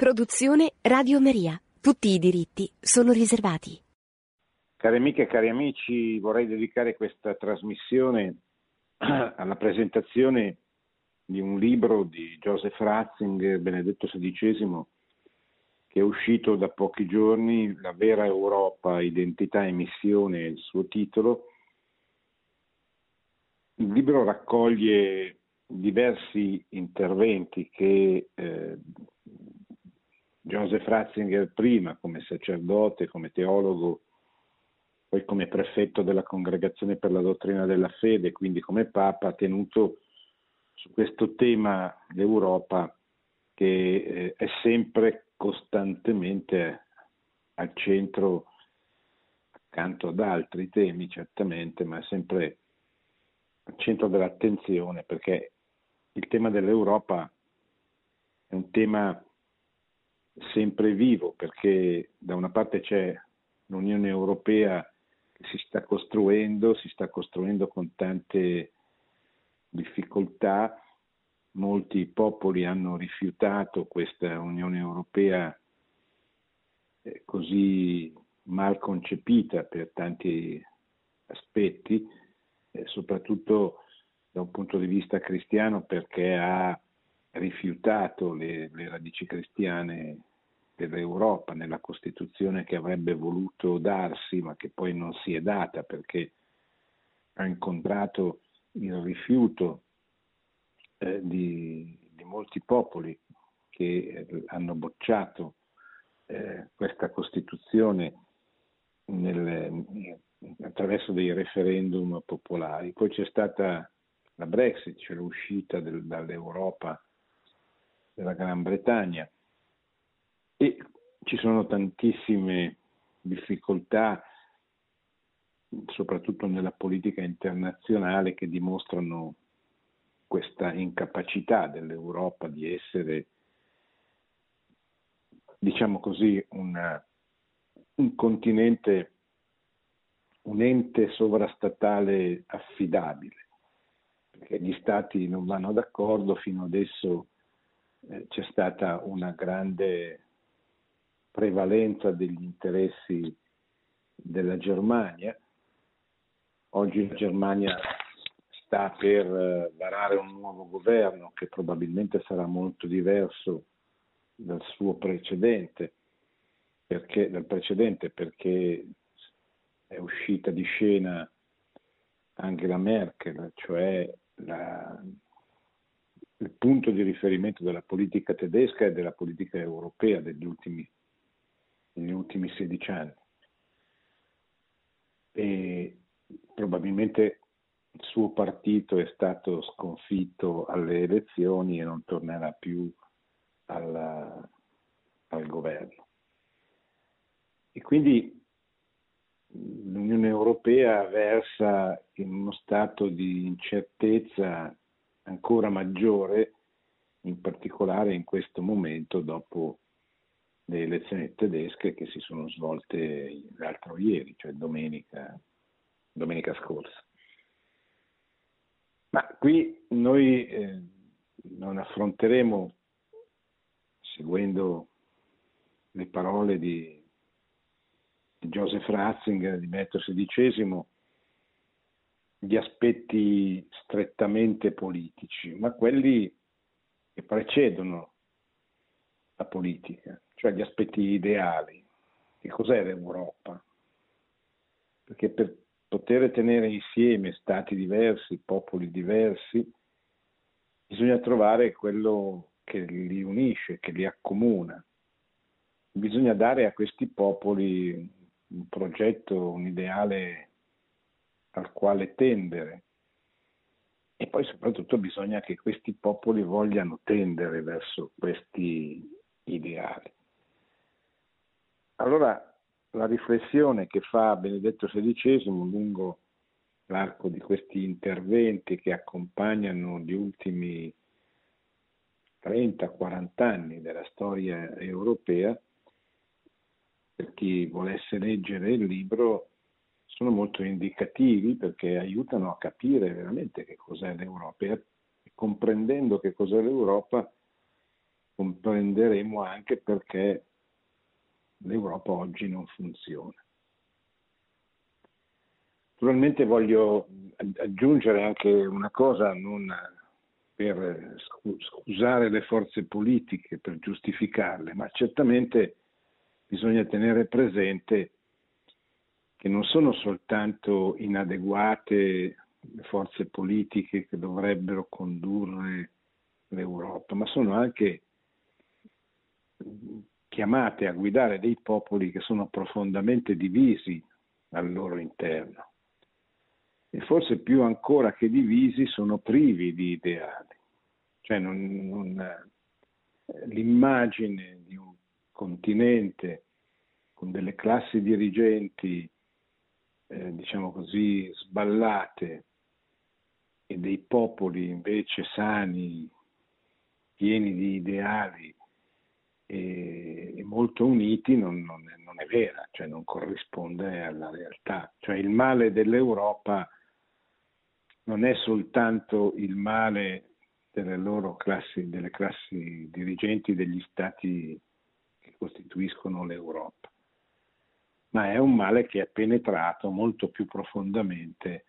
Produzione Radio Maria. Tutti i diritti sono riservati. Cari amiche e cari amici, vorrei dedicare questa trasmissione alla presentazione di un libro di Joseph Ratzinger, Benedetto XVI, che è uscito da pochi giorni, La vera Europa, identità e missione, il suo titolo. Il libro raccoglie diversi interventi che eh, Joseph Ratzinger prima come sacerdote, come teologo, poi come prefetto della Congregazione per la Dottrina della Fede, quindi come Papa, ha tenuto su questo tema l'Europa che eh, è sempre costantemente al centro, accanto ad altri temi certamente, ma è sempre al centro dell'attenzione perché il tema dell'Europa è un tema sempre vivo perché da una parte c'è l'Unione Europea che si sta costruendo, si sta costruendo con tante difficoltà, molti popoli hanno rifiutato questa Unione Europea eh, così mal concepita per tanti aspetti, eh, soprattutto da un punto di vista cristiano perché ha rifiutato le, le radici cristiane dell'Europa nella Costituzione che avrebbe voluto darsi ma che poi non si è data perché ha incontrato il rifiuto eh, di, di, molti popoli che eh, hanno bocciato eh, questa Costituzione nel, attraverso dei referendum popolari. Poi c'è stata la Brexit, cioè l'uscita del, dall'Europa della Gran Bretagna. E ci sono tantissime difficoltà, soprattutto nella politica internazionale, che dimostrano questa incapacità dell'Europa di essere, diciamo così, una, un continente, un ente sovrastatale affidabile, perché gli stati non vanno d'accordo, fino adesso eh, c'è stata una grande prevalenza degli interessi della Germania. Oggi la Germania sta per eh, varare un nuovo governo che probabilmente sarà molto diverso dal suo precedente, perché, dal precedente perché è uscita di scena Angela Merkel, cioè la, il punto di riferimento della politica tedesca e della politica europea degli ultimi negli ultimi 16 anni. E probabilmente il suo partito è stato sconfitto alle elezioni e non tornerà più alla, al governo. E quindi l'Unione Europea versa in uno stato di incertezza ancora maggiore, in particolare in questo momento dopo le elezioni tedesche che si sono svolte l'altro ieri, cioè domenica, domenica scorsa. Ma qui noi eh, non affronteremo, seguendo le parole di, Joseph Ratzinger, di Benedetto XVI, gli aspetti strettamente politici, ma quelli che precedono la politica cioè gli aspetti ideali. Che cos'è l'Europa? Perché per poter tenere insieme stati diversi, popoli diversi, bisogna trovare quello che li unisce, che li accomuna. Bisogna dare a questi popoli un progetto, un ideale al quale tendere. E poi soprattutto bisogna che questi popoli vogliano tendere verso questi ideali. Allora la riflessione che fa Benedetto XVI lungo l'arco di questi interventi che accompagnano gli ultimi 30-40 anni della storia europea, per chi volesse leggere il libro, sono molto indicativi perché aiutano a capire veramente che cos'è l'Europa e comprendendo che cos'è l'Europa comprenderemo anche perché l'Europa oggi non funziona. Naturalmente voglio aggiungere anche una cosa, non per scusare le forze politiche, per giustificarle, ma certamente bisogna tenere presente che non sono soltanto inadeguate le forze politiche che dovrebbero condurre l'Europa, ma sono anche chiamate a guidare dei popoli che sono profondamente divisi al loro interno e forse più ancora che divisi sono privi di ideali. Cioè non, non, l'immagine di un continente con delle classi dirigenti, eh, diciamo così, sballate e dei popoli invece sani, pieni di ideali e, molto uniti non, non, è, non, è, vera, cioè non corrisponde alla realtà. Cioè il male dell'Europa non è soltanto il male delle loro classi, delle classi dirigenti degli stati che costituiscono l'Europa, ma è un male che è penetrato molto più profondamente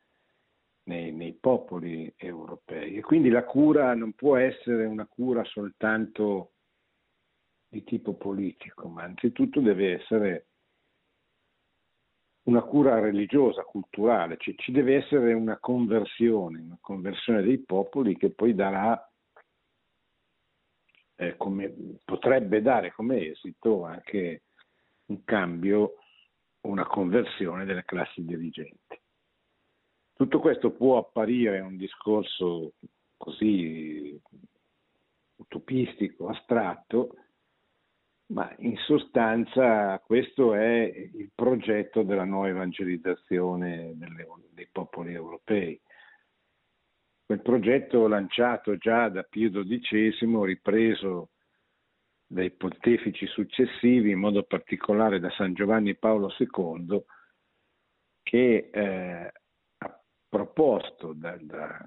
nei, nei, popoli europei. E quindi la cura non può essere una cura soltanto di tipo politico, ma anzitutto deve essere una cura religiosa, culturale, cioè, ci deve essere una conversione, una conversione dei popoli che poi darà, eh, come, potrebbe dare come esito anche un cambio, una conversione delle classi dirigenti. Tutto questo può apparire un discorso così utopistico, astratto, ma in sostanza questo è il progetto della nuova evangelizzazione delle, dei popoli europei. Quel progetto lanciato già da Pio XII, ripreso dai pontefici successivi, in modo particolare da San Giovanni Paolo II, che eh, ha proposto, da, da,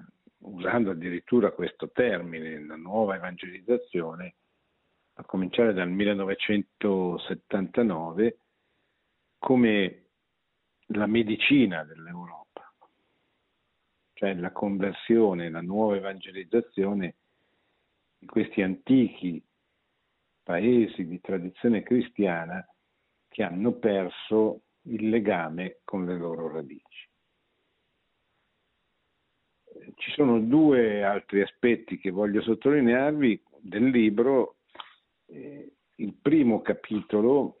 usando addirittura questo termine, la nuova evangelizzazione, a cominciare dal 1979, come la medicina dell'Europa, cioè la conversione, la nuova evangelizzazione di questi antichi paesi di tradizione cristiana che hanno perso il legame con le loro radici. Ci sono due altri aspetti che voglio sottolinearvi del libro eh, il primo capitolo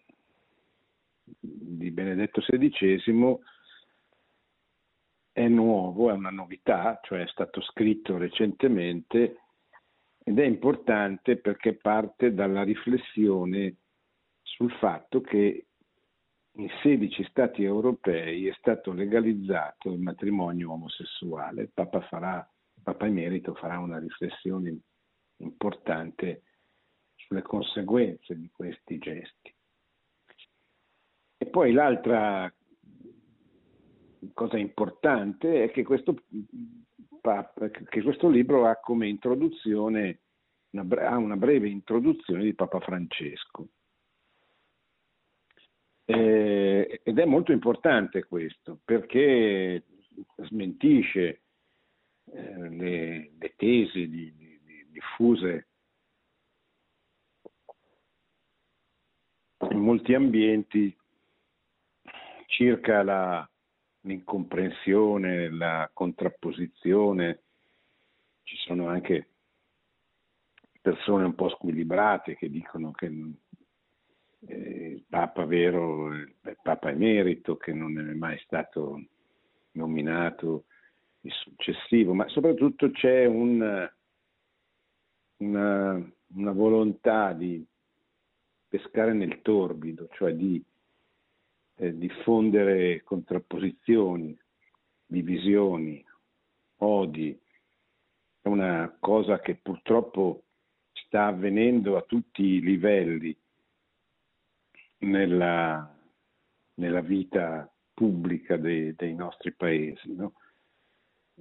di Benedetto XVI è nuovo, è una novità, cioè è stato scritto recentemente ed è importante perché parte dalla riflessione sul fatto che in 16 stati europei è stato legalizzato il matrimonio omosessuale. Il Papa, farà, il Papa Emerito farà una riflessione importante sulle conseguenze di questi gesti. E poi l'altra cosa importante è che questo, che questo libro ha come introduzione, una, ha una breve introduzione di Papa Francesco. Eh, ed è molto importante questo perché smentisce eh, le, le, tesi di, di, di diffuse in molti ambienti circa la, l'incomprensione, la contrapposizione. Ci sono anche persone un po' squilibrate che dicono che eh, il Papa vero il Papa emerito, che non è mai stato nominato il successivo, ma soprattutto c'è un, una, una volontà di pescare nel torbido, cioè di eh, diffondere contrapposizioni, divisioni, odi. È una cosa che purtroppo sta avvenendo a tutti i livelli nella, nella vita pubblica dei, dei nostri paesi. No?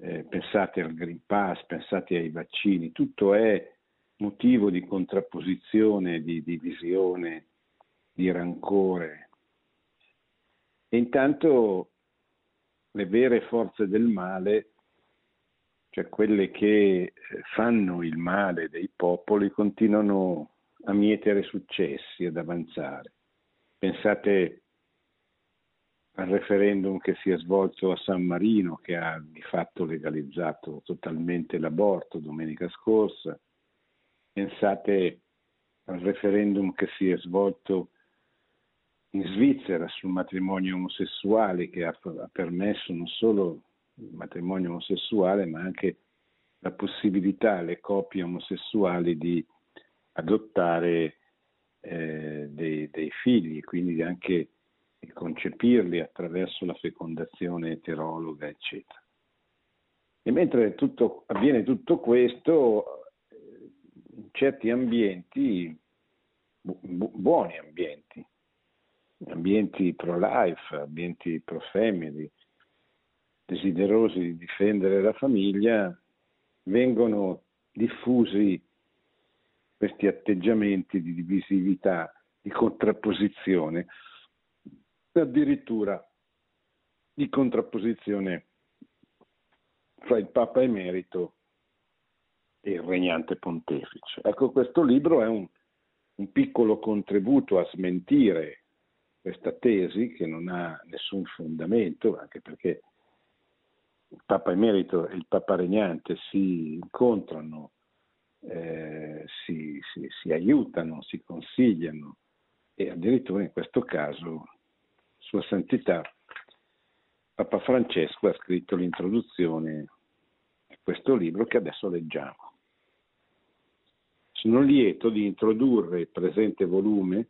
Eh, pensate al Green Pass, pensate ai vaccini, tutto è motivo di contrapposizione, di divisione, di rancore. E intanto le vere forze del male, cioè quelle che eh, fanno il male dei popoli, continuano a mietere successi, ad avanzare. Pensate al referendum che si è svolto a San Marino, che ha di fatto legalizzato totalmente l'aborto domenica scorsa. Pensate al referendum che si è svolto in Svizzera sul matrimonio omosessuale, che ha, permesso non solo il matrimonio omosessuale, ma anche la possibilità alle coppie omosessuali di adottare eh, dei, dei, figli, quindi anche concepirli attraverso la fecondazione eterologa, eccetera. E mentre tutto, avviene tutto questo, in certi ambienti, bu- buoni ambienti, ambienti pro-life, ambienti pro-family, desiderosi di difendere la famiglia, vengono diffusi questi atteggiamenti di divisività, di contrapposizione, addirittura di contrapposizione fra il Papa emerito e il regnante pontefice. Ecco, questo libro è un, un piccolo contributo a smentire questa tesi che non ha nessun fondamento, anche perché il Papa emerito e il Papa regnante si incontrano, eh, si, si, si aiutano, si consigliano e addirittura in questo caso Sua Santità Papa Francesco ha scritto l'introduzione a questo libro che adesso leggiamo. Sono lieto di introdurre il presente volume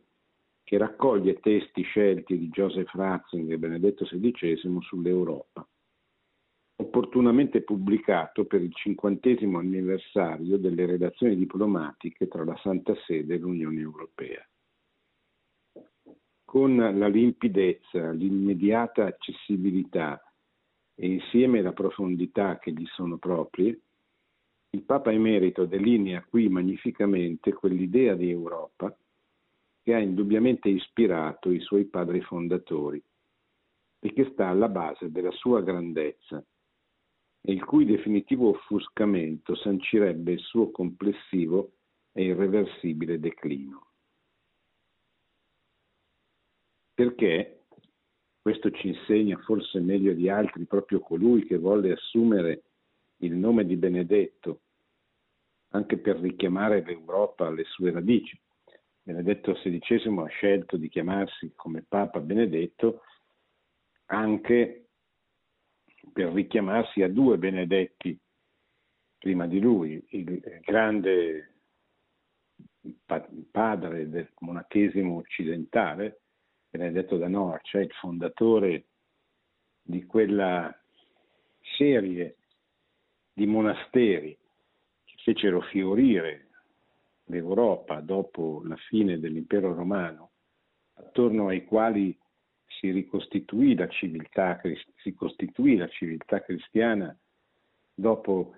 che raccoglie testi scelti di Joseph Ratzinger e Benedetto XVI sull'Europa opportunamente pubblicato per il cinquantesimo anniversario delle relazioni diplomatiche tra la Santa Sede e l'Unione Europea. Con la limpidezza, l'immediata accessibilità e insieme la profondità che gli sono proprie, il Papa Emerito delinea qui magnificamente quell'idea di Europa che ha indubbiamente ispirato i suoi padri fondatori e che sta alla base della sua grandezza e il cui definitivo offuscamento sancirebbe il suo complessivo e irreversibile declino. Perché, questo ci insegna forse meglio di altri proprio colui che volle assumere il nome di Benedetto, anche per richiamare l'Europa alle sue radici. Benedetto XVI ha scelto di chiamarsi come Papa Benedetto anche per richiamarsi a due benedetti prima di lui, il grande padre del monachesimo occidentale, Benedetto da Norcia, il fondatore di quella serie di monasteri che fecero fiorire l'Europa dopo la fine dell'impero romano, attorno ai quali si ricostituì la civiltà, si costituì la civiltà cristiana dopo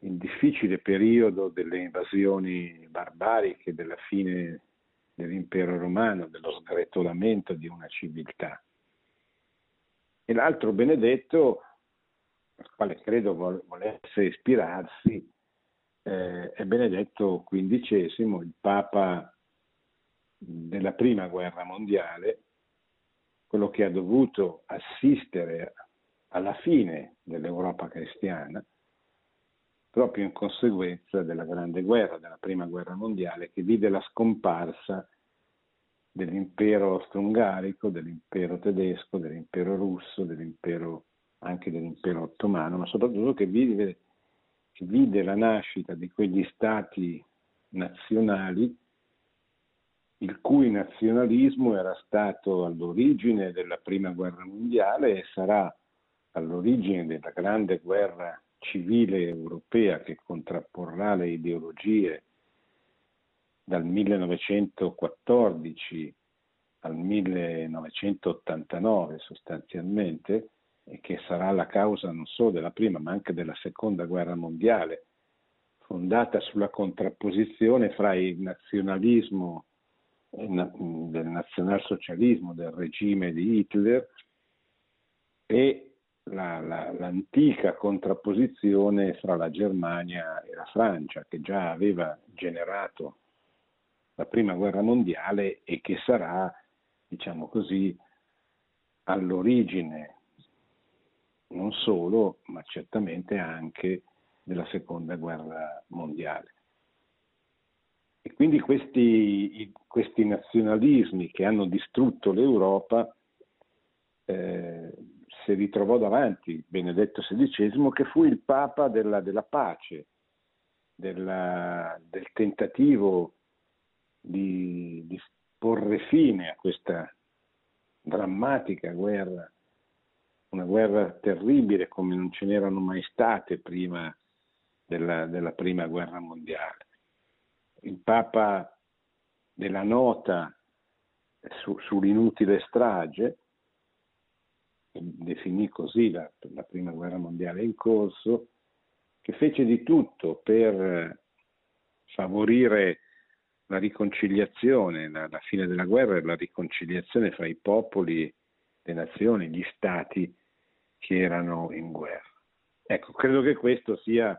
il difficile periodo delle invasioni barbariche, della fine dell'impero romano, dello sgretolamento di una civiltà. E l'altro benedetto, al quale credo volesse ispirarsi, eh, è Benedetto XV, il Papa della Prima Guerra Mondiale, quello che ha dovuto assistere alla fine dell'Europa cristiana, proprio in conseguenza della Grande Guerra, della Prima Guerra Mondiale, che vide la scomparsa dell'impero austro-ungarico, dell'impero tedesco, dell'impero russo, dell'impero, anche dell'impero ottomano, ma soprattutto che vide, che vide la nascita di quegli stati nazionali il cui nazionalismo era stato all'origine della prima guerra mondiale e sarà all'origine della grande guerra civile europea che contrapporrà le ideologie dal 1914 al 1989 sostanzialmente e che sarà la causa non solo della prima ma anche della seconda guerra mondiale fondata sulla contrapposizione fra il nazionalismo del nazionalsocialismo del regime di Hitler e la, la, l'antica contrapposizione fra la Germania e la Francia, che già aveva generato la prima guerra mondiale e che sarà, diciamo così, all'origine non solo, ma certamente anche della seconda guerra mondiale. E quindi questi, questi nazionalismi che hanno distrutto l'Europa eh, si ritrovò davanti Benedetto XVI, che fu il Papa della, della pace, della, del tentativo di, di porre fine a questa drammatica guerra, una guerra terribile come non ce n'erano mai state prima della, della prima guerra mondiale. Il Papa della nota su, sull'inutile strage, definì così la, la prima guerra mondiale in corso, che fece di tutto per favorire la riconciliazione, la, la, fine della guerra e la riconciliazione fra i popoli, le nazioni, gli stati che erano in guerra. Ecco, credo che questo sia,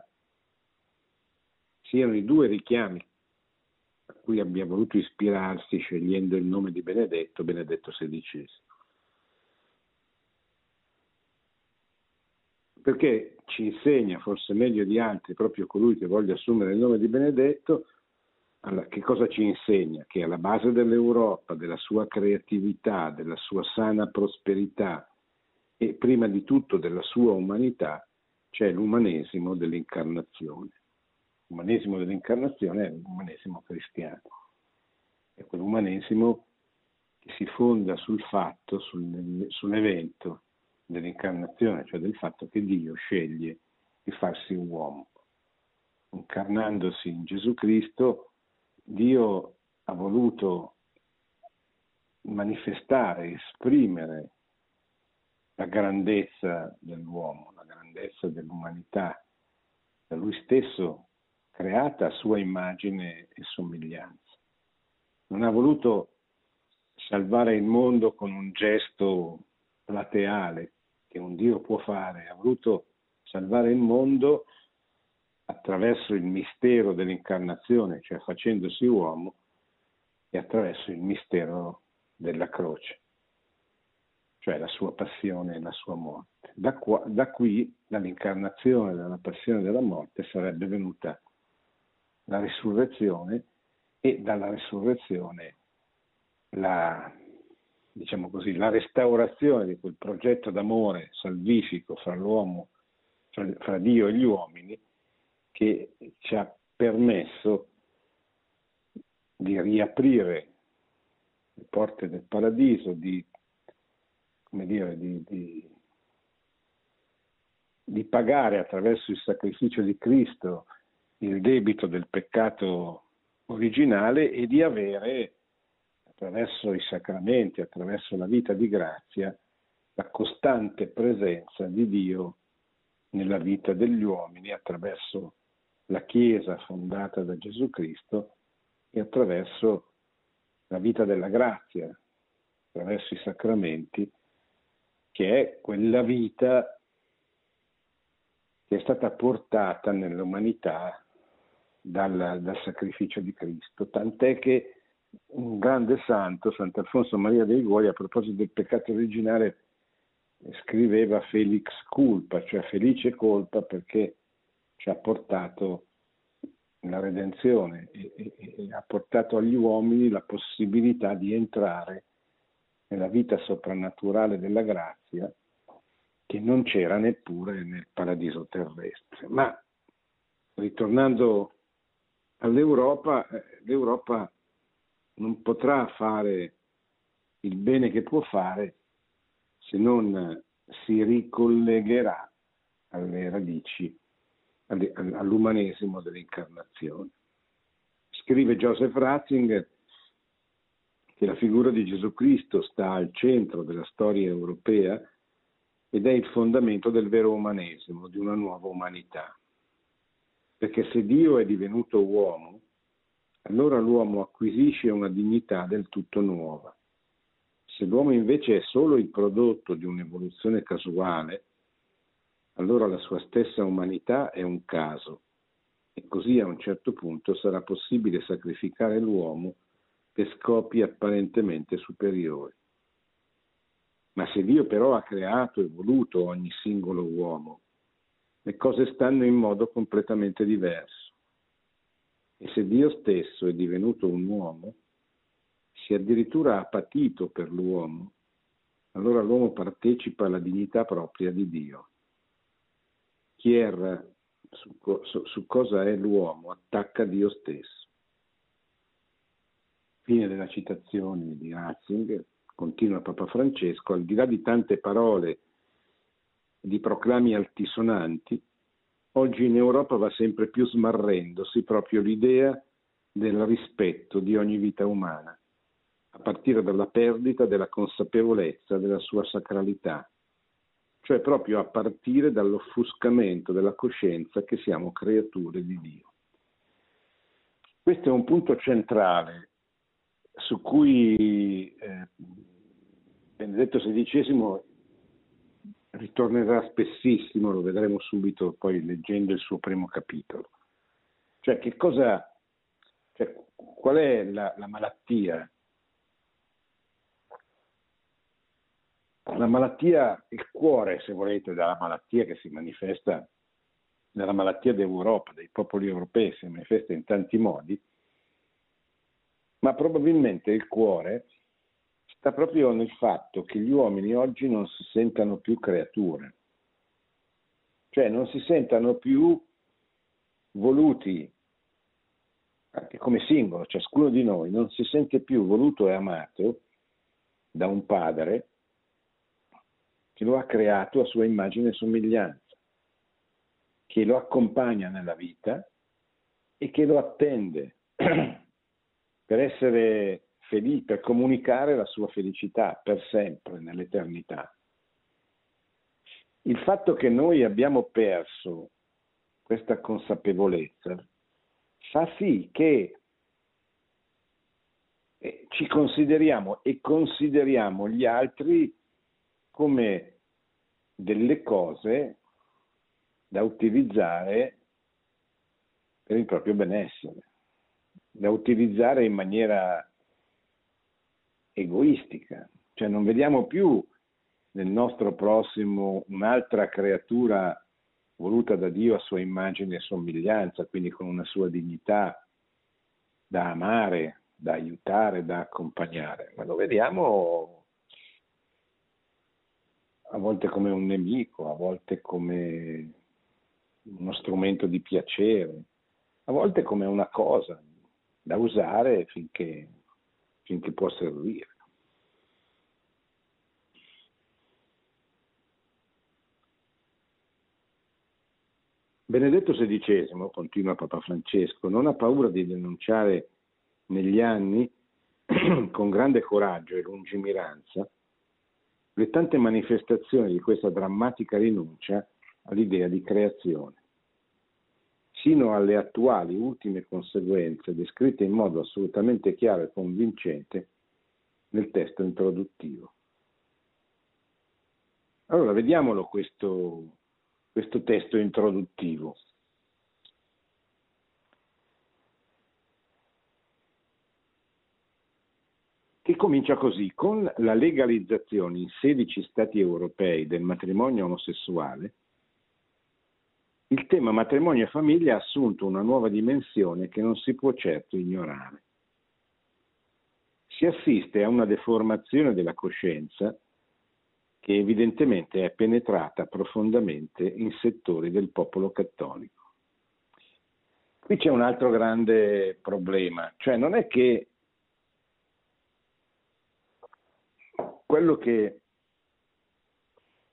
siano i due richiami a cui abbia voluto ispirarsi scegliendo il nome di Benedetto, Benedetto XVI. Perché ci insegna, forse meglio di altri, proprio colui che voglia assumere il nome di Benedetto, che cosa ci insegna? Che alla base dell'Europa, della sua creatività, della sua sana prosperità e prima di tutto della sua umanità c'è l'umanesimo dell'incarnazione l'umanesimo dell'incarnazione è l'umanesimo cristiano, è quell'umanesimo che si fonda sul fatto, sul, sull'evento dell'incarnazione, cioè del fatto che Dio sceglie di farsi uomo. Incarnandosi in Gesù Cristo, Dio ha voluto manifestare, esprimere la grandezza dell'uomo, la grandezza dell'umanità. Da lui stesso creata a sua immagine e somiglianza. Non ha voluto salvare il mondo con un gesto plateale che un Dio può fare, ha voluto salvare il mondo attraverso il mistero dell'incarnazione, cioè facendosi uomo, e attraverso il mistero della croce, cioè la sua passione e la sua morte. Da, qua, da qui, dall'incarnazione, dalla passione della morte, sarebbe venuta la risurrezione e dalla risurrezione la, diciamo così, la restaurazione di quel progetto d'amore salvifico fra fra, fra Dio e gli uomini che ci ha permesso di riaprire le porte del paradiso, di, come dire, di, di, di pagare attraverso il sacrificio di Cristo il debito del peccato originale e di avere attraverso i sacramenti, attraverso la vita di grazia, la costante presenza di Dio nella vita degli uomini attraverso la Chiesa fondata da Gesù Cristo e attraverso la vita della grazia, attraverso i sacramenti, che è quella vita che è stata portata nell'umanità dal, dal sacrificio di Cristo, tant'è che un grande santo, Sant'Alfonso Maria dei Gori, a proposito del peccato originale, scriveva Felix culpa, cioè felice colpa perché ci ha portato la redenzione e, e, e, ha portato agli uomini la possibilità di entrare nella vita soprannaturale della grazia che non c'era neppure nel paradiso terrestre. Ma ritornando all'Europa, eh, l'Europa non potrà fare il bene che può fare se non si ricollegherà alle radici, all'umanesimo dell'incarnazione. Scrive Joseph Ratzinger che la figura di Gesù Cristo sta al centro della storia europea ed è il fondamento del vero umanesimo, di una nuova umanità. Perché se Dio è divenuto uomo, allora l'uomo acquisisce una dignità del tutto nuova. Se l'uomo invece è solo il prodotto di un'evoluzione casuale, allora la sua stessa umanità è un caso e così a un certo punto sarà possibile sacrificare l'uomo per scopi apparentemente superiori. Ma se Dio però ha creato e voluto ogni singolo uomo, le cose stanno in modo completamente diverso. E se Dio stesso è divenuto un uomo, se addirittura ha patito per l'uomo, allora l'uomo partecipa alla dignità propria di Dio. Chi erra su, su, su cosa è l'uomo attacca Dio stesso. Fine della citazione di Ratzinger, continua Papa Francesco, al di là di tante parole di proclami altisonanti, oggi in Europa va sempre più smarrendosi proprio l'idea del rispetto di ogni vita umana, a partire dalla perdita della consapevolezza della sua sacralità, cioè proprio a partire dall'offuscamento della coscienza che siamo creature di Dio. Questo è un punto centrale su cui eh, Benedetto XVI ritornerà spessissimo, lo vedremo subito poi leggendo il suo primo capitolo. Cioè, che cosa, cioè, qual è la, la malattia? La malattia, il cuore, se volete, della malattia che si manifesta, nella malattia d'Europa, dei popoli europei, si manifesta in tanti modi, ma probabilmente il cuore sta proprio nel fatto che gli uomini oggi non si sentano più creature, cioè non si sentano più voluti, anche come singolo, ciascuno di noi non si sente più voluto e amato da un padre che lo ha creato a sua immagine e somiglianza, che lo accompagna nella vita e che lo attende per essere felice, per comunicare la sua felicità per sempre, nell'eternità. Il fatto che noi abbiamo perso questa consapevolezza fa sì che eh, ci consideriamo e consideriamo gli altri come delle cose da utilizzare per il proprio benessere, da utilizzare in maniera egoistica, cioè non vediamo più nel nostro prossimo un'altra creatura voluta da Dio a sua immagine e somiglianza, quindi con una sua dignità da amare, da aiutare, da accompagnare, ma lo vediamo a volte come un nemico, a volte come uno strumento di piacere, a volte come una cosa da usare finché finché può servire. Benedetto XVI, continua Papa Francesco, non ha paura di denunciare negli anni con grande coraggio e lungimiranza le tante manifestazioni di questa drammatica rinuncia all'idea di creazione sino alle attuali ultime conseguenze descritte in modo assolutamente chiaro e convincente nel testo introduttivo. Allora, vediamolo questo, questo testo introduttivo. che comincia così, con la legalizzazione in 16 Stati europei del matrimonio omosessuale, il tema matrimonio e famiglia ha assunto una nuova dimensione che non si può certo ignorare. Si assiste a una deformazione della coscienza che evidentemente è penetrata profondamente in settori del popolo cattolico. Qui c'è un altro grande problema, cioè non è che quello che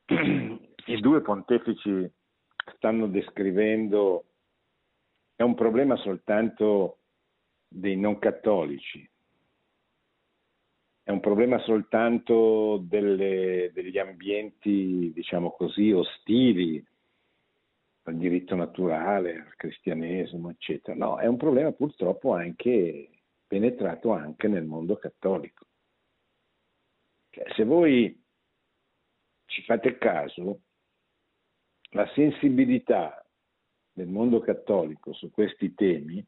i due pontefici stanno descrivendo è un problema soltanto dei non cattolici, è un problema soltanto delle, degli ambienti, diciamo così, ostili al diritto naturale, al cristianesimo, eccetera. No, è un problema purtroppo anche penetrato anche nel mondo cattolico. Cioè, se voi ci fate caso, la sensibilità del mondo cattolico su questi temi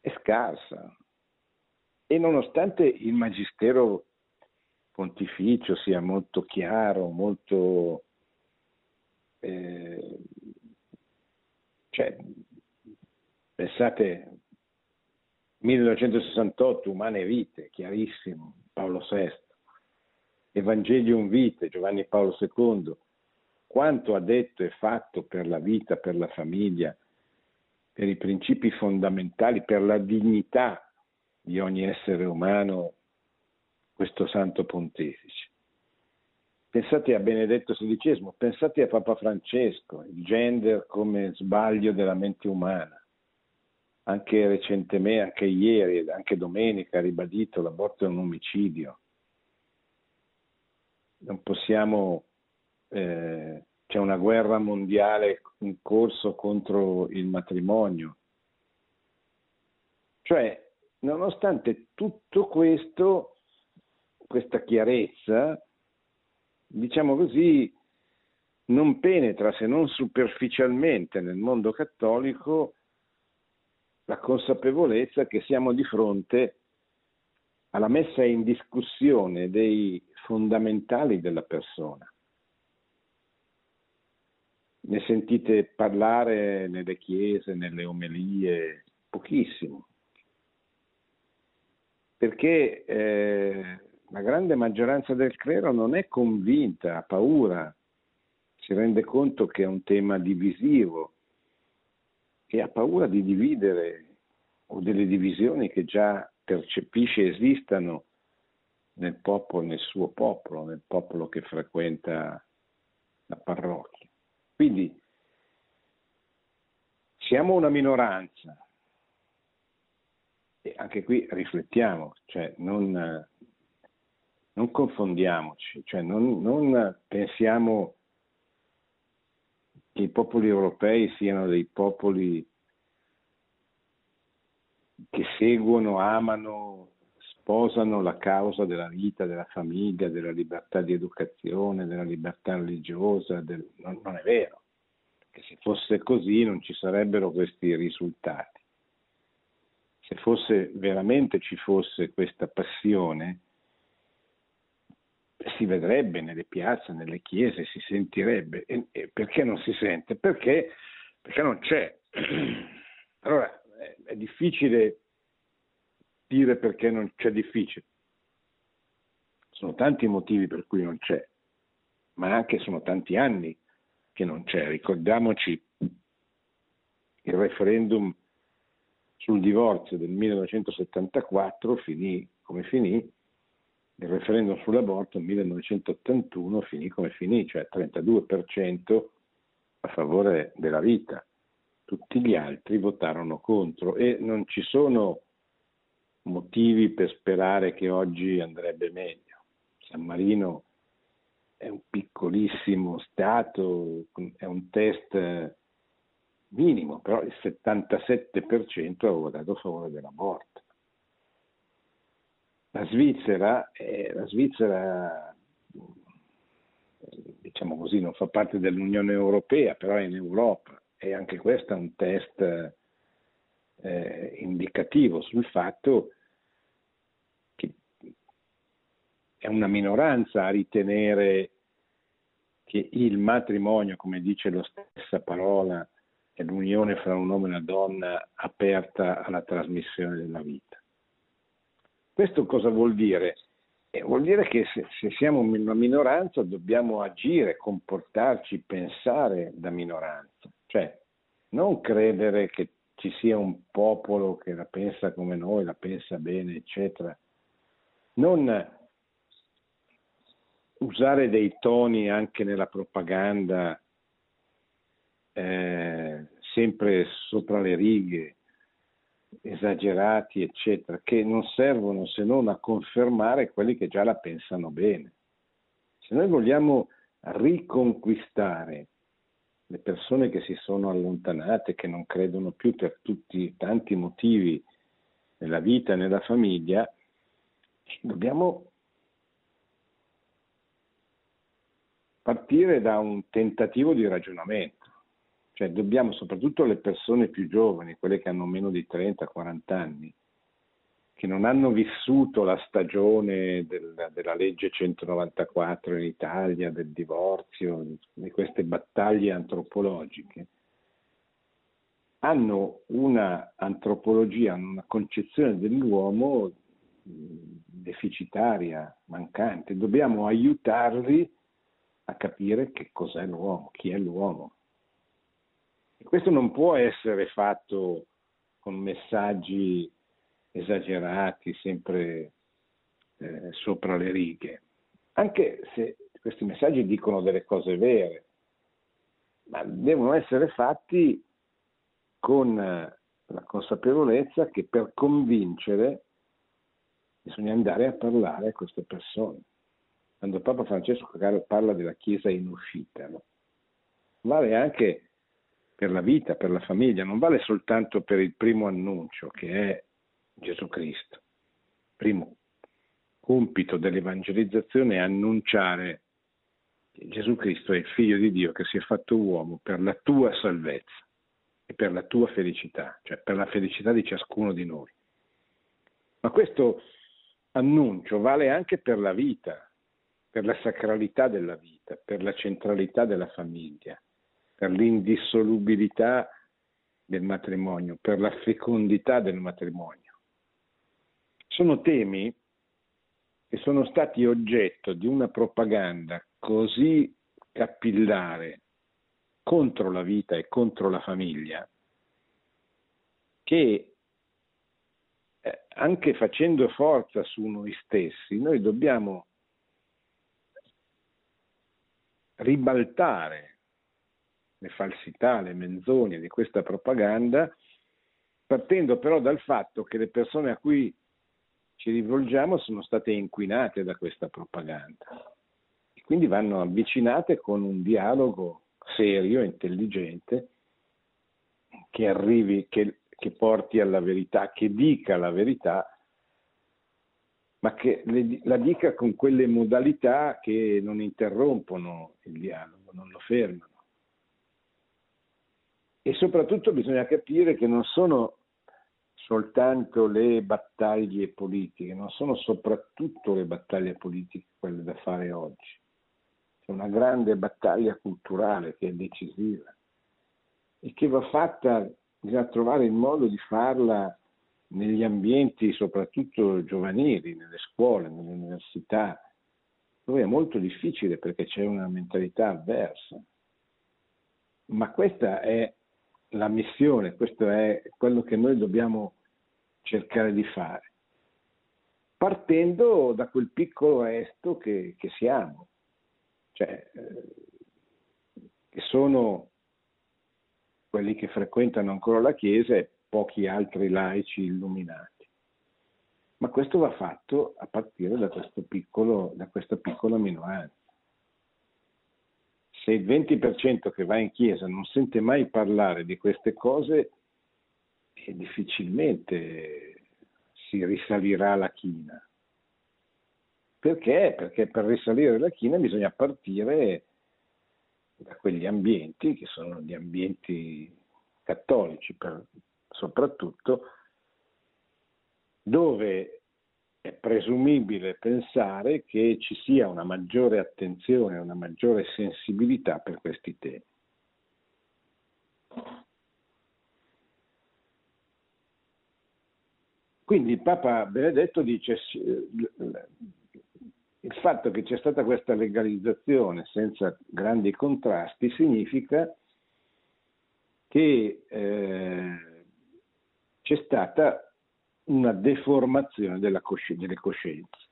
è scarsa e nonostante il magistero pontificio sia molto chiaro, molto... Eh, cioè, pensate, 1968, Umane Vite, chiarissimo, Paolo VI, Evangelium Vite, Giovanni Paolo II, quanto ha detto e fatto per la vita, per la famiglia, per i principi fondamentali, per la dignità di ogni essere umano questo santo pontefice. Pensate a Benedetto XVI, pensate a Papa Francesco, il gender come sbaglio della mente umana. Anche recentemente, anche ieri, anche domenica ha ribadito l'aborto è un omicidio. Non possiamo, eh, c'è una guerra mondiale in corso contro il matrimonio. Cioè, nonostante tutto questo, questa chiarezza, diciamo così, non penetra se non superficialmente nel mondo cattolico la consapevolezza che siamo di fronte alla messa in discussione dei fondamentali della persona. Ne sentite parlare nelle chiese, nelle omelie, pochissimo. Perché eh, la grande maggioranza del clero non è convinta, ha paura, si rende conto che è un tema divisivo e ha paura di dividere o delle divisioni che già percepisce esistano nel popolo, nel suo popolo, nel popolo che frequenta la parrocchia. Quindi siamo una minoranza, e anche qui riflettiamo, cioè non, non confondiamoci, cioè non, non pensiamo che i popoli europei siano dei popoli che seguono, amano, sposano la causa della vita, della famiglia, della libertà di educazione, della libertà religiosa, del... non, non, è vero, perché se fosse così non ci sarebbero questi risultati se fosse veramente ci fosse questa passione, si vedrebbe nelle piazze, nelle chiese, si sentirebbe. E, e perché non si sente? Perché, perché non c'è. Allora, è, è difficile dire perché non c'è difficile. Sono tanti i motivi per cui non c'è, ma anche sono tanti anni che non c'è. Ricordiamoci il referendum sul divorzio del 1974 finì come finì, il referendum sull'aborto nel 1981 finì come finì, cioè 32% a favore della vita. Tutti gli altri votarono contro e non ci sono motivi per sperare che oggi andrebbe meglio. San Marino è un piccolissimo Stato, è un test minimo, però il 77% ha votato a favore dell'aborto. La Svizzera, eh, la Svizzera diciamo così, non fa parte dell'Unione Europea, però è in Europa e anche questo è un test eh, indicativo sul fatto che è una minoranza a ritenere che il matrimonio, come dice la stessa parola, è l'unione fra un uomo e una donna aperta alla trasmissione della vita. Questo cosa vuol dire? Eh, vuol dire che se, se siamo una minoranza dobbiamo agire, comportarci, pensare da minoranza, cioè non credere che ci sia un popolo che la pensa come noi, la pensa bene, eccetera. Non usare dei toni anche nella propaganda eh, sempre sopra le righe, esagerati, eccetera, che non servono se non a confermare quelli che già la pensano bene. Se noi vogliamo riconquistare le persone che si sono allontanate, che non credono più per tutti tanti motivi nella vita nella famiglia, dobbiamo partire da un tentativo di ragionamento. Cioè dobbiamo, soprattutto le persone più giovani, quelle che hanno meno di 30-40 anni, che non hanno vissuto la stagione del, della legge 194 in Italia, del divorzio, di queste battaglie antropologiche, hanno una antropologia, una concezione dell'uomo deficitaria, mancante. Dobbiamo aiutarli a capire che cos'è l'uomo, chi è l'uomo. E questo non può essere fatto con messaggi esagerati, sempre eh, sopra le righe, anche se questi messaggi dicono delle cose vere, ma devono essere fatti con eh, la consapevolezza che per convincere bisogna andare a parlare a queste persone. Quando Papa Francesco parla della Chiesa in uscita, no? vale anche per la vita, per la famiglia, non vale soltanto per il primo annuncio che è Gesù Cristo. Primo compito dell'evangelizzazione è annunciare che Gesù Cristo è il figlio di Dio che si è fatto uomo per la tua salvezza e per la tua felicità, cioè per la felicità di ciascuno di noi. Ma questo annuncio vale anche per la vita, per la sacralità della vita, per la centralità della famiglia, per l'indissolubilità del matrimonio, per la fecondità del matrimonio. Sono temi che sono stati oggetto di una propaganda così capillare contro la vita e contro la famiglia che eh, anche facendo forza su noi stessi, noi dobbiamo ribaltare le falsità, le menzogne di questa propaganda, partendo però dal fatto che le persone a cui ci rivolgiamo sono state inquinate da questa propaganda e quindi vanno avvicinate con un dialogo serio, intelligente, che arrivi, che che porti alla verità, che dica la verità, ma che le, la dica con quelle modalità che non interrompono il dialogo, non lo fermano. E soprattutto bisogna capire che non sono soltanto le battaglie politiche, non sono soprattutto le battaglie politiche quelle da fare oggi. C'è una grande battaglia culturale che è decisiva e che va fatta bisogna trovare il modo di farla negli ambienti soprattutto giovanili, nelle scuole, nelle università, dove è molto difficile perché c'è una mentalità avversa. Ma questa è la missione, questo è quello che noi dobbiamo cercare di fare, partendo da quel piccolo resto che, che siamo, cioè eh, che sono quelli che frequentano ancora la Chiesa e pochi altri laici illuminati. Ma questo va fatto a partire da, piccolo, da questa piccola minoranza. Se il 20% che va in chiesa non sente mai parlare di queste cose, difficilmente si risalirà la china. Perché? Perché per risalire la china bisogna partire da quegli ambienti che sono gli ambienti cattolici per, soprattutto, dove è presumibile pensare che ci sia una maggiore attenzione, una maggiore sensibilità per questi temi. Quindi il Papa Benedetto dice il fatto che c'è stata questa legalizzazione senza grandi contrasti significa che eh, c'è stata una deformazione cosci- delle coscienze.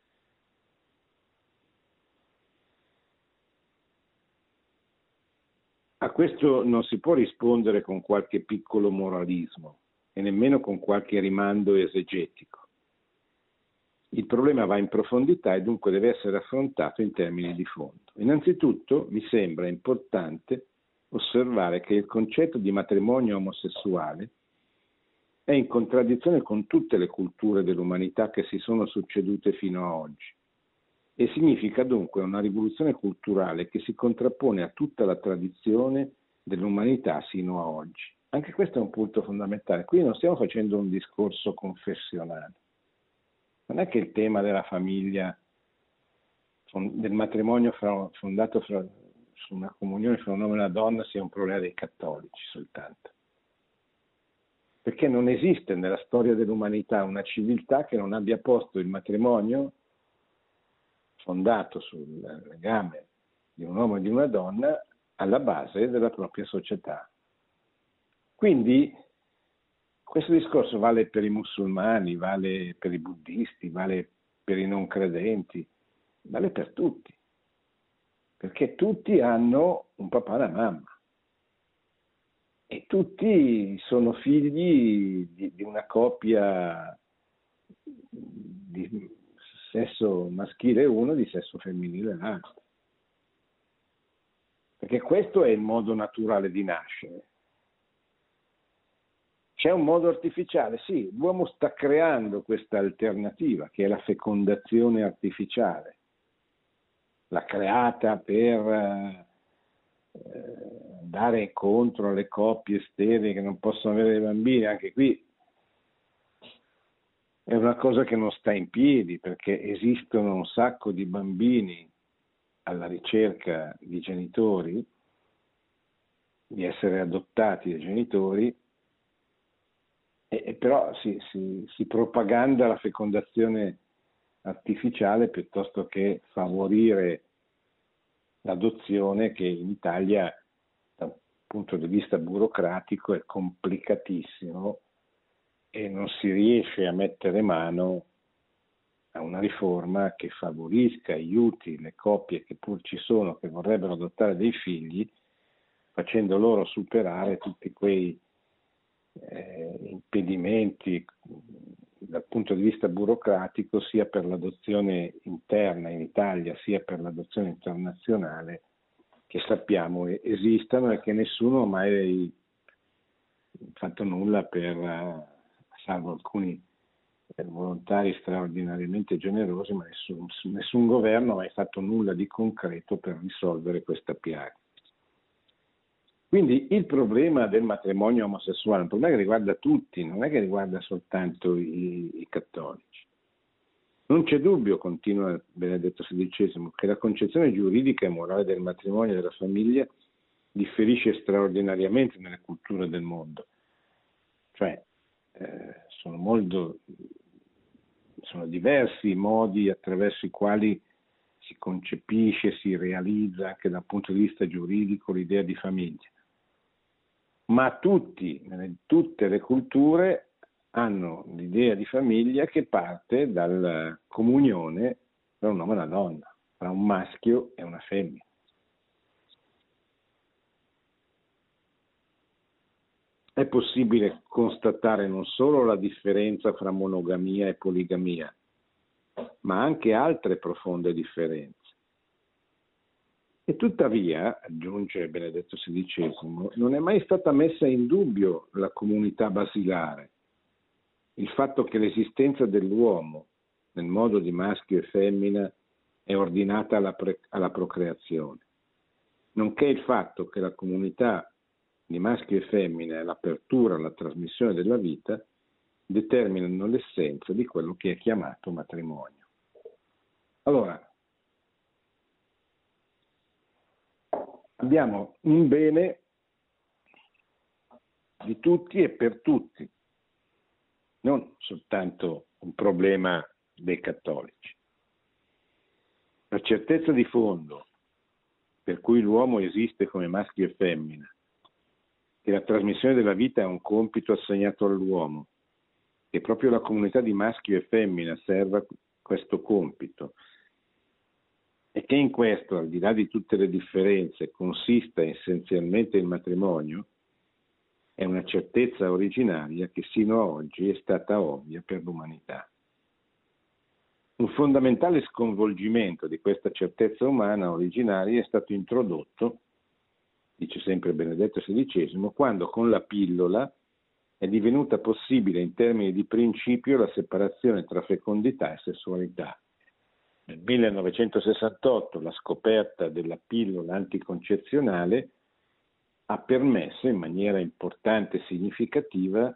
A questo non si può rispondere con qualche piccolo moralismo e nemmeno con qualche rimando esegetico. Il problema va in profondità e dunque deve essere affrontato in termini di fondo. Innanzitutto mi sembra importante osservare che il concetto di matrimonio omosessuale è in contraddizione con tutte le culture dell'umanità che si sono succedute fino a oggi e significa dunque una rivoluzione culturale che si contrappone a tutta la tradizione dell'umanità sino a oggi. Anche questo è un punto fondamentale. Qui non stiamo facendo un discorso confessionale. Non è che il tema della famiglia, del matrimonio fondato fra, su una comunione fra un uomo e una donna sia un problema dei cattolici soltanto. Perché non esiste nella storia dell'umanità una civiltà che non abbia posto il matrimonio fondato sul legame di un uomo e di una donna alla base della propria società. Quindi questo discorso vale per i musulmani, vale per i buddisti, vale per i non credenti, vale per tutti, perché tutti hanno un papà e una mamma e tutti sono figli di, di una coppia di sesso maschile uno di sesso femminile l'altro. Perché questo è il modo naturale di nascere. C'è un modo artificiale? Sì, l'uomo sta creando questa alternativa che è la fecondazione artificiale. L'ha creata per eh, andare incontro alle coppie sterili che non possono avere dei bambini, anche qui è una cosa che non sta in piedi perché esistono un sacco di bambini alla ricerca di genitori, di essere adottati dai genitori e, e però si, si, si propaganda la fecondazione artificiale piuttosto che favorire l'adozione che in Italia dal punto di vista burocratico è complicatissimo e non si riesce a mettere mano a una riforma che favorisca, aiuti le coppie che pur ci sono, che vorrebbero adottare dei figli, facendo loro superare tutti quei eh, impedimenti dal punto di vista burocratico sia per l'adozione interna in Italia sia per l'adozione internazionale che sappiamo esistano e che nessuno ha mai fatto nulla per, salvo alcuni eh, volontari straordinariamente generosi, ma nessun, nessun governo ha mai fatto nulla di concreto per risolvere questa piaga. Quindi il problema del matrimonio omosessuale è un problema che riguarda tutti, non è che riguarda soltanto i, i cattolici. Non c'è dubbio, continua Benedetto XVI, che la concezione giuridica e morale del matrimonio e della famiglia differisce straordinariamente nelle culture del mondo. Cioè, eh, sono, molto, sono diversi i modi attraverso i quali si concepisce, si realizza anche dal punto di vista giuridico l'idea di famiglia ma tutti, tutte le culture hanno l'idea di famiglia che parte dalla comunione tra un uomo e una donna, tra un maschio e una femmina. È possibile constatare non solo la differenza fra monogamia e poligamia, ma anche altre profonde differenze. E tuttavia, aggiunge Benedetto XVI, non è mai stata messa in dubbio la comunità basilare, il fatto che l'esistenza dell'uomo nel modo di maschio e femmina è ordinata alla, pre- alla procreazione, nonché il fatto che la comunità di maschio e femmina e l'apertura alla trasmissione della vita determinano l'essenza di quello che è chiamato matrimonio. Allora, abbiamo un bene di tutti e per tutti, non soltanto un problema dei cattolici. La certezza di fondo per cui l'uomo esiste come maschio e femmina, che la trasmissione della vita è un compito assegnato all'uomo, che proprio la comunità di maschio e femmina serva questo compito e che in questo, al di là di tutte le differenze, consista essenzialmente il matrimonio, è una certezza originaria che sino a oggi è stata ovvia per l'umanità. Un fondamentale sconvolgimento di questa certezza umana originaria è stato introdotto dice sempre Benedetto XVI, quando con la pillola è divenuta possibile in termini di principio la separazione tra fecondità e sessualità. Nel 1968 la scoperta della pillola anticoncezionale ha permesso in maniera importante e significativa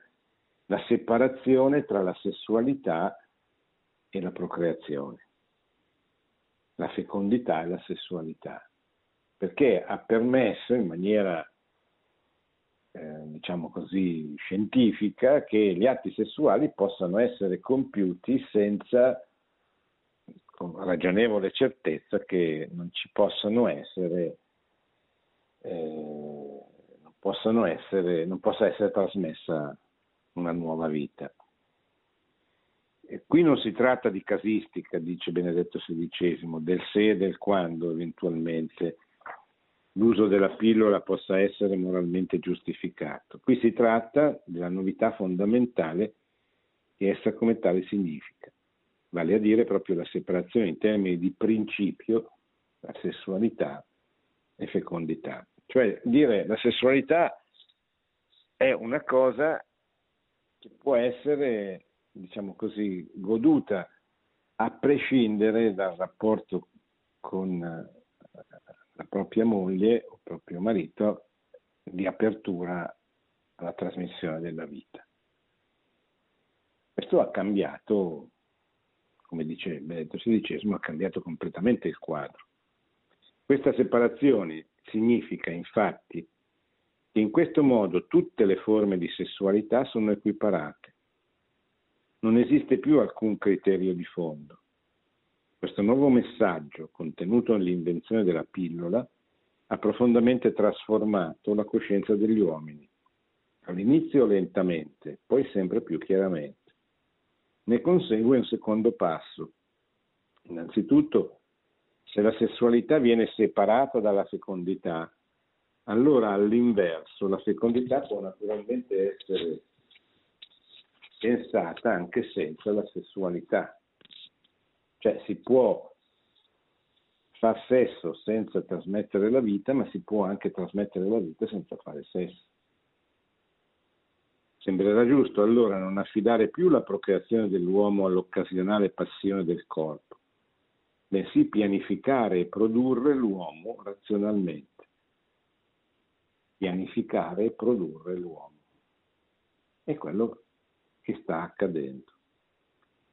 la separazione tra la sessualità e la procreazione, la fecondità e la sessualità, perché ha permesso in maniera eh, diciamo così scientifica che gli atti sessuali possano essere compiuti senza con ragionevole certezza che non ci possano essere eh, non, essere, non possa essere trasmessa una nuova vita. E qui non si tratta di casistica, dice Benedetto XVI, del se e del quando eventualmente l'uso della pillola possa essere moralmente giustificato. Qui si tratta della novità fondamentale che essa come tale significa, vale a dire proprio la separazione in termini di principio tra sessualità e fecondità. Cioè dire la sessualità è una cosa che può essere, diciamo così, goduta a prescindere dal rapporto con eh, la propria moglie o proprio marito di apertura alla trasmissione della vita. Questo ha cambiato, come dice Benedetto XVI, ha cambiato completamente il quadro. Questa separazione significa infatti che in questo modo tutte le forme di sessualità sono equiparate. Non esiste più alcun criterio di fondo. Questo nuovo messaggio, contenuto nell'invenzione della pillola, ha profondamente trasformato la coscienza degli uomini, all'inizio lentamente, poi sempre più chiaramente. Ne consegue un secondo passo. Innanzitutto, se la sessualità viene separata dalla fecondità, allora all'inverso la fecondità può naturalmente essere pensata anche senza la sessualità. Cioè si può far sesso senza trasmettere la vita, ma si può anche trasmettere la vita senza fare sesso. Sembrerà giusto allora non affidare più la procreazione dell'uomo all'occasionale passione del corpo, bensì pianificare e produrre l'uomo razionalmente. Pianificare e produrre l'uomo. È quello che sta accadendo.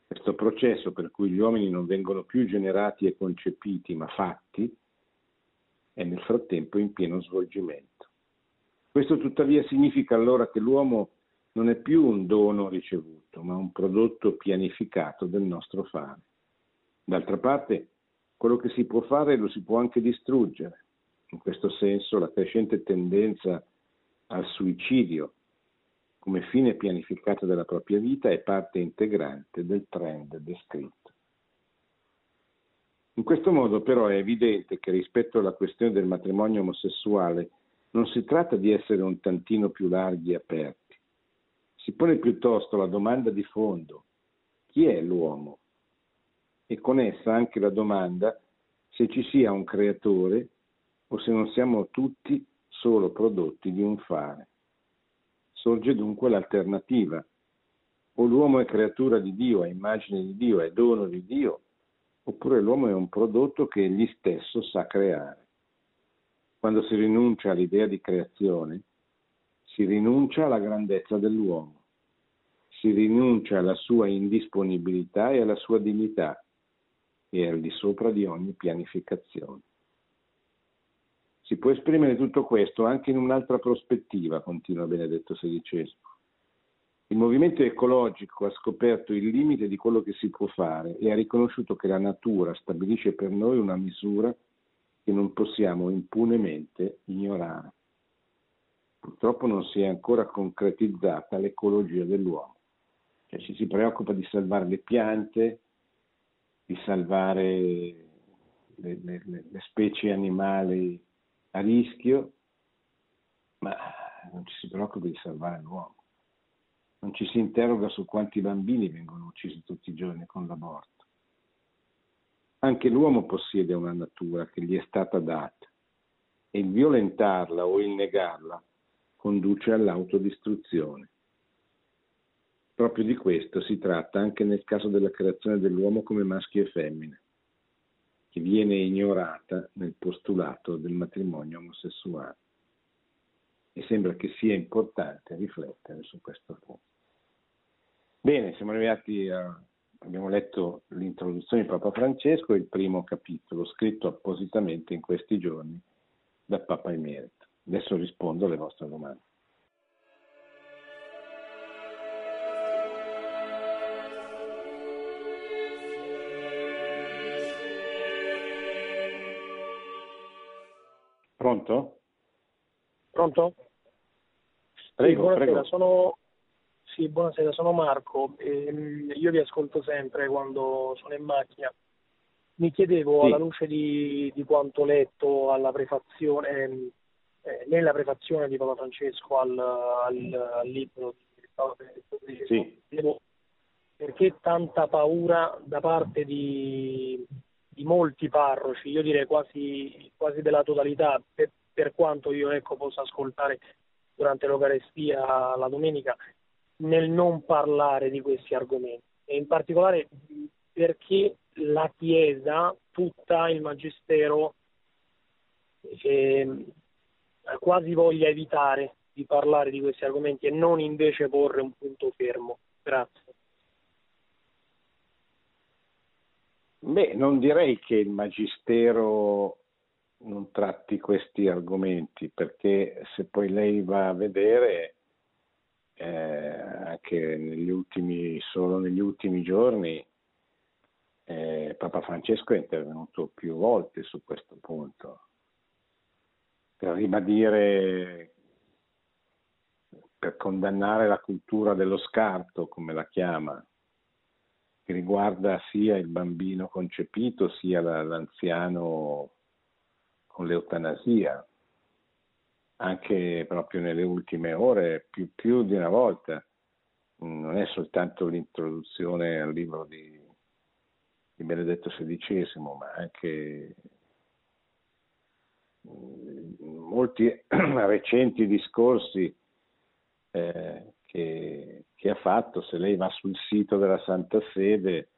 Questo processo per cui gli uomini non vengono più generati e concepiti, ma fatti, è nel frattempo in pieno svolgimento. Questo tuttavia significa allora che l'uomo non è più un dono ricevuto, ma un prodotto pianificato del nostro fare. D'altra parte, quello che si può fare lo si può anche distruggere. In questo senso la crescente tendenza al suicidio come fine pianificato della propria vita è parte integrante del trend descritto. In questo modo però è evidente che rispetto alla questione del matrimonio omosessuale non si tratta di essere un tantino più larghi e aperti. Si pone piuttosto la domanda di fondo, chi è l'uomo? E con essa anche la domanda se ci sia un creatore o se non siamo tutti solo prodotti di un fare. Sorge dunque l'alternativa. O l'uomo è creatura di Dio, è immagine di Dio, è dono di Dio, oppure l'uomo è un prodotto che egli stesso sa creare. Quando si rinuncia all'idea di creazione, si rinuncia alla grandezza dell'uomo, si rinuncia alla sua indisponibilità e alla sua dignità e al di sopra di ogni pianificazione. Si può esprimere tutto questo anche in un'altra prospettiva, continua Benedetto XVI. Il movimento ecologico ha scoperto il limite di quello che si può fare e ha riconosciuto che la natura stabilisce per noi una misura che non possiamo impunemente ignorare. Purtroppo non si è ancora concretizzata l'ecologia dell'uomo. Cioè, ci si preoccupa di salvare le piante, di salvare le, le, le specie animali a rischio, ma non ci si preoccupa di salvare l'uomo. Non ci si interroga su quanti bambini vengono uccisi tutti i giorni con l'aborto. Anche l'uomo possiede una natura che gli è stata data e il violentarla o il negarla conduce all'autodistruzione. Proprio di questo si tratta anche nel caso della creazione dell'uomo come maschio e femmina, che viene ignorata nel postulato del matrimonio omosessuale. E sembra che sia importante riflettere su questo punto. Bene, siamo arrivati a abbiamo letto l'introduzione di Papa Francesco, il primo capitolo, scritto appositamente in questi giorni da Papa Emerito. Adesso rispondo alle vostre domande. Pronto? Pronto? Prego, sì, prego. Sono, sì, buonasera, sono Marco. E io vi ascolto sempre quando sono in macchina. Mi chiedevo, sì. alla luce di, di, quanto letto alla prefazione, ehm, eh, nella prefazione di Papa Francesco al, al, al libro di Paolo sì. perché tanta paura da parte di, di, molti parroci, io direi quasi, quasi della totalità, per, per quanto io ecco, possa ascoltare durante l'Eucarestia la domenica, nel non parlare di questi argomenti e in particolare perché la Chiesa, tutta il Magistero, eh, quasi voglia evitare di parlare di questi argomenti e non invece porre un punto fermo. Grazie. Beh, non direi che il Magistero non tratti questi argomenti, perché se poi lei va a vedere eh, anche negli ultimi, solo negli ultimi giorni eh, Papa Francesco è intervenuto più volte su questo punto per ribadire, per condannare la cultura dello scarto, come la chiama, che riguarda sia il bambino concepito sia l'anziano con l'eutanasia anche proprio nelle ultime ore, più, più, di una volta. Non è soltanto l'introduzione al libro di, di Benedetto XVI, ma anche molti recenti discorsi eh, che, che, ha fatto. Se lei va sul sito della Santa Sede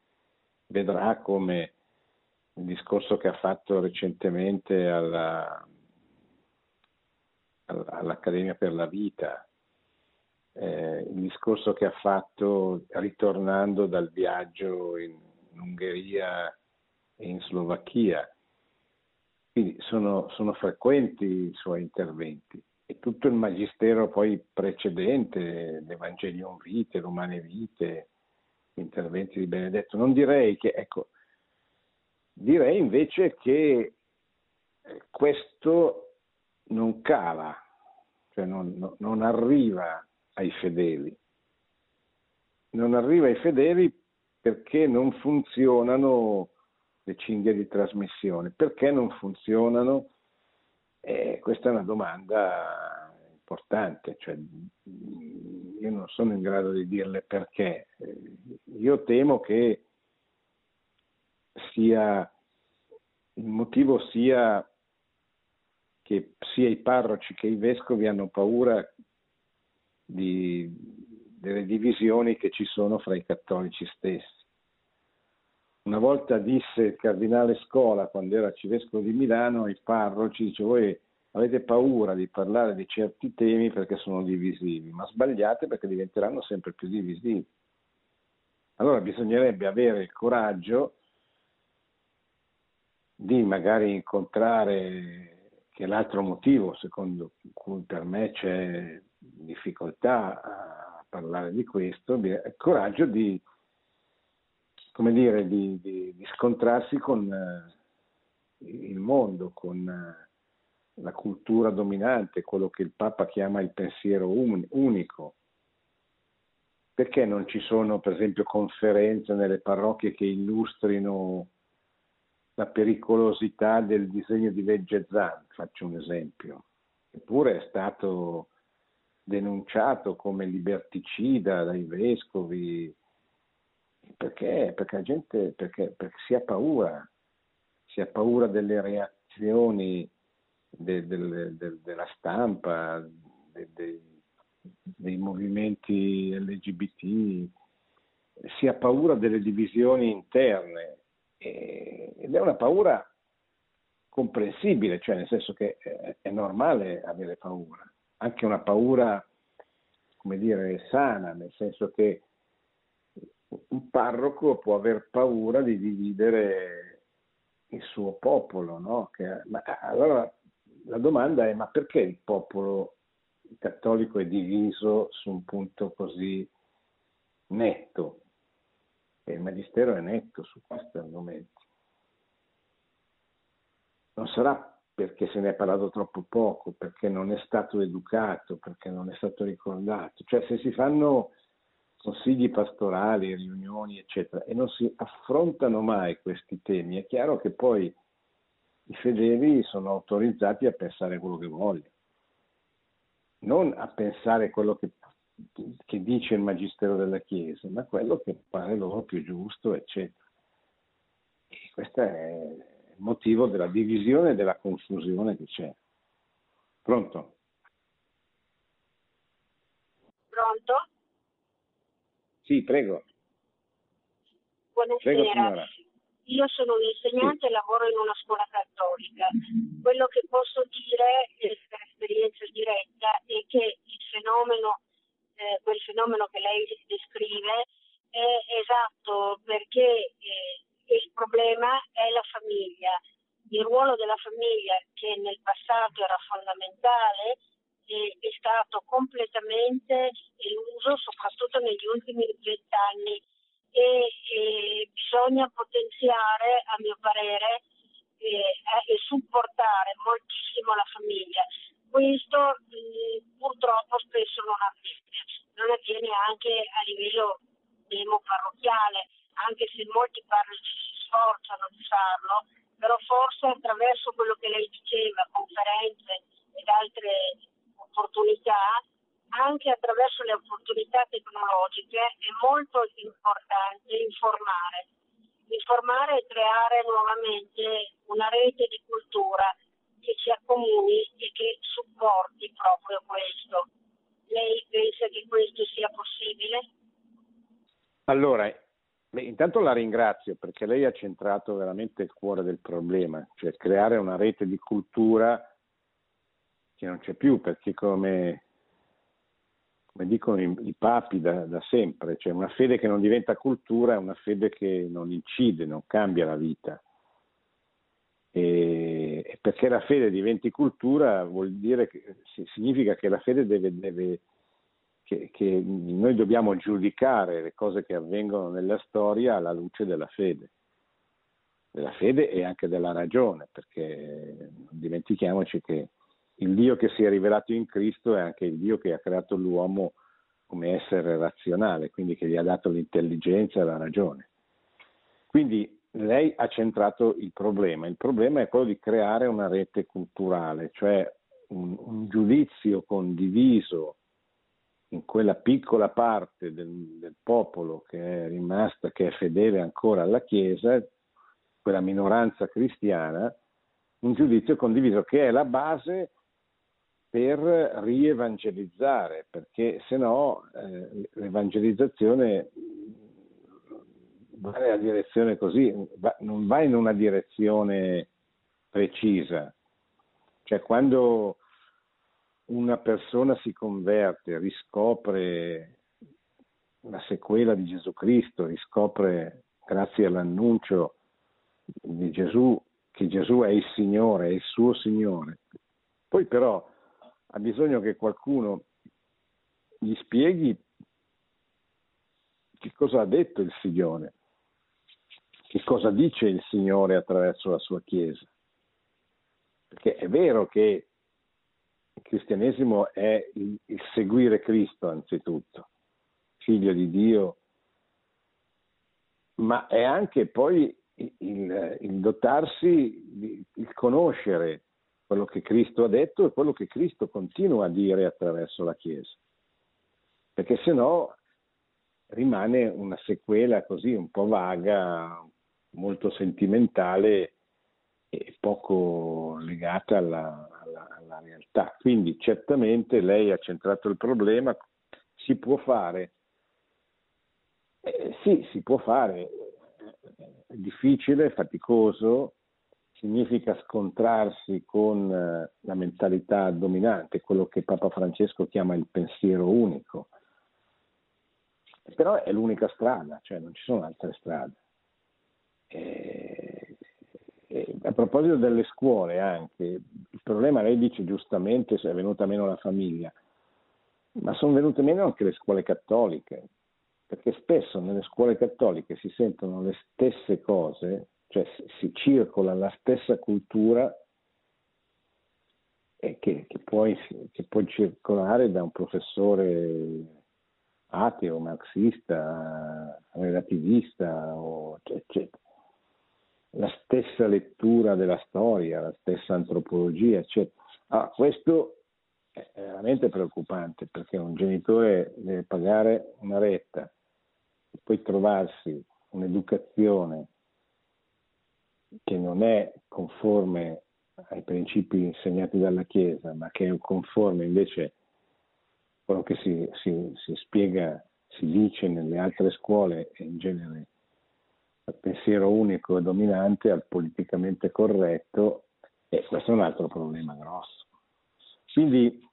vedrà come il discorso che ha fatto recentemente alla, all'Accademia per la Vita, eh, il discorso che ha fatto ritornando dal viaggio in, in Ungheria e in Slovacchia. Quindi sono, sono, frequenti i suoi interventi e tutto il magistero poi precedente, l'Evangelium Vite, l'Umane Vite, gli interventi di Benedetto. Non direi che, ecco, direi invece che questo non cala, cioè non, non arriva ai fedeli. Non arriva ai fedeli perché non funzionano le cinghie di trasmissione. Perché non funzionano? Eh, questa è una domanda importante, cioè, io non sono in grado di dirle perché. Io temo che sia il motivo sia che sia i parroci che i vescovi hanno paura di, delle divisioni che ci sono fra i cattolici stessi. Una volta disse il cardinale Scola, quando era arcivescovo di Milano, ai parroci, dice voi avete paura di parlare di certi temi perché sono divisivi, ma sbagliate perché diventeranno sempre più divisivi. Allora bisognerebbe avere il coraggio di magari incontrare che è l'altro motivo secondo cui per me c'è difficoltà a parlare di questo, il coraggio di, come dire, di, di, di scontrarsi con eh, il mondo, con eh, la cultura dominante, quello che il Papa chiama il pensiero un, unico. Perché non ci sono, per esempio, conferenze nelle parrocchie che illustrino la pericolosità del disegno di legge Zan, faccio un esempio, eppure è stato denunciato come liberticida dai vescovi, perché? Perché la gente, perché, perché si ha paura, si ha paura delle reazioni de, de, de, della stampa, dei movimenti LGBT, si ha paura delle divisioni interne ed è una paura comprensibile, cioè nel senso che è normale avere paura, anche una paura, come dire, sana, nel senso che un parroco può aver paura di dividere il suo popolo, no? Che, ma, allora la domanda è ma perché il popolo cattolico è diviso su un punto così netto? E il Magistero è netto su questi argomenti. Non sarà perché se ne è parlato troppo poco, perché non è stato educato, perché non è stato ricordato. Cioè se si fanno consigli pastorali, riunioni, eccetera, e non si affrontano mai questi temi, è chiaro che poi i fedeli sono autorizzati a pensare quello che vogliono, non a pensare quello che, che dice il Magistero della Chiesa, ma quello che pare loro più giusto, eccetera. E questo è il motivo della divisione e della confusione che c'è. Pronto? Sì, prego. Buonasera. Prego, Io sono un insegnante e lavoro in una scuola cattolica. Quello che posso dire eh, per esperienza diretta è che il fenomeno, eh, quel fenomeno che lei descrive è esatto perché eh, il problema è la famiglia. Il ruolo della famiglia che nel passato era fondamentale è stato completamente eluso, soprattutto negli ultimi vent'anni, e, e, bisogna potenziare, a mio parere, eh, e supportare moltissimo la famiglia. Questo mh, purtroppo spesso non avviene, non avviene anche a livello demo parrocchiale, anche se molti parroci si sforzano di farlo, però forse attraverso quello che lei diceva, conferenze ed altre opportunità, anche attraverso le opportunità tecnologiche, è molto importante informare. Informare e creare nuovamente una rete di cultura che ci accomuni e che supporti proprio questo. Lei pensa che questo sia possibile? Allora, intanto la ringrazio perché lei ha centrato veramente il cuore del problema, cioè creare una rete di cultura che non c'è più perché come, come dicono i, i papi da, da, sempre, cioè una fede che non diventa cultura è una fede che non incide, non cambia la vita. E, perché la fede diventi cultura vuol dire che significa che la fede deve, deve che, che noi dobbiamo giudicare le cose che avvengono nella storia alla luce della fede della fede e anche della ragione, perché non dimentichiamoci che il Dio che si è rivelato in Cristo è anche il Dio che ha creato l'uomo come essere razionale, quindi che gli ha dato l'intelligenza e la ragione. Quindi lei ha centrato il problema. Il problema è quello di creare una rete culturale, cioè un, un giudizio condiviso in quella piccola parte del, del, popolo che è rimasta, che è fedele ancora alla Chiesa, quella minoranza cristiana, un giudizio condiviso che è la base per rievangelizzare, perché se no eh, l'evangelizzazione va nella direzione così, va, non va in una direzione precisa. Cioè quando una persona si converte, riscopre la sequela di Gesù Cristo, riscopre grazie all'annuncio di Gesù che Gesù è il Signore, è il suo Signore. Poi però ha bisogno che qualcuno gli spieghi che cosa ha detto il Signore, che cosa dice il Signore attraverso la sua Chiesa. Perché è vero che il cristianesimo è il, seguire Cristo anzitutto, figlio di Dio, ma è anche poi il, il dotarsi, il conoscere quello che Cristo ha detto e quello che Cristo continua a dire attraverso la Chiesa. Perché se no rimane una sequela così un po' vaga, molto sentimentale e poco legata alla, alla realtà. Quindi certamente lei ha centrato il problema, si può fare. Eh, sì, si può fare, è difficile, faticoso, significa scontrarsi con eh, la mentalità dominante, quello che Papa Francesco chiama il pensiero unico. Però è l'unica strada, cioè non ci sono altre strade. E, e a proposito delle scuole anche, il problema lei dice giustamente se è venuta meno la famiglia, ma sono venute meno anche le scuole cattoliche, perché spesso nelle scuole cattoliche si sentono le stesse cose cioè si circola la stessa cultura che, che, puoi, che può circolare da un professore ateo, marxista, relativista, eccetera. La stessa lettura della storia, la stessa antropologia, eccetera. Ah, questo è veramente preoccupante perché un genitore deve pagare una retta e poi trovarsi un'educazione che non è conforme ai principi insegnati dalla Chiesa, ma che è conforme invece a quello che si, si, si spiega, si dice nelle altre scuole e in genere al pensiero unico e dominante, al politicamente corretto, e questo è un altro problema grosso. Quindi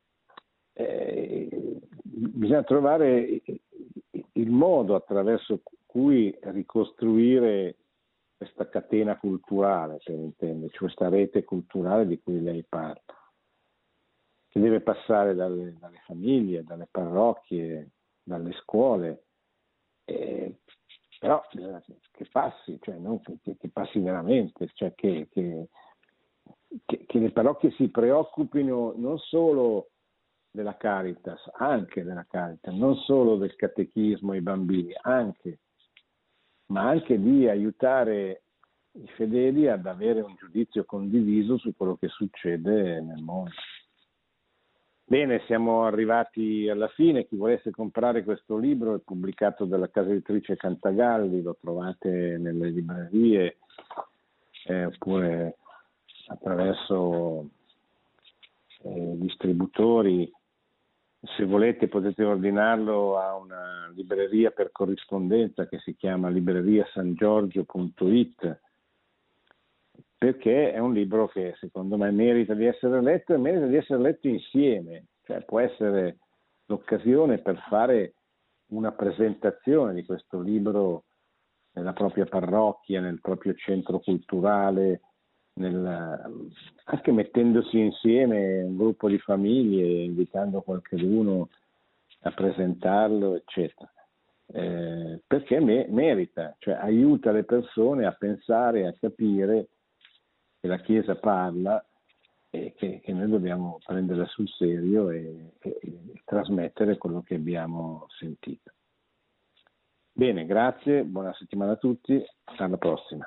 eh, bisogna trovare il modo attraverso cui ricostruire questa catena culturale, per intenderci, questa rete culturale di cui lei parla, che deve passare dalle, dalle famiglie, dalle parrocchie, dalle scuole, eh, però che passi, cioè che, che passi veramente, cioè che, che, che, le parrocchie si preoccupino non solo della Caritas, anche della Caritas, non solo del catechismo ai bambini, anche ma anche di aiutare i fedeli ad avere un giudizio condiviso su quello che succede nel mondo. Bene, siamo arrivati alla fine. Chi volesse comprare questo libro è pubblicato dalla casa editrice Cantagalli, lo trovate nelle librerie eh, oppure attraverso eh, distributori se volete potete ordinarlo a una libreria per corrispondenza che si chiama libreriasangiorgio.it perché è un libro che secondo me merita di essere letto e merita di essere letto insieme, cioè può essere l'occasione per fare una presentazione di questo libro nella propria parrocchia, nel proprio centro culturale, nel, anche mettendosi insieme un gruppo di famiglie, invitando qualcuno a presentarlo, eccetera. Eh, perché me, merita, cioè aiuta le persone a pensare, a capire che la Chiesa parla e che, che noi dobbiamo prenderla sul serio e, e, e trasmettere quello che abbiamo sentito. Bene, grazie, buona settimana a tutti, alla prossima.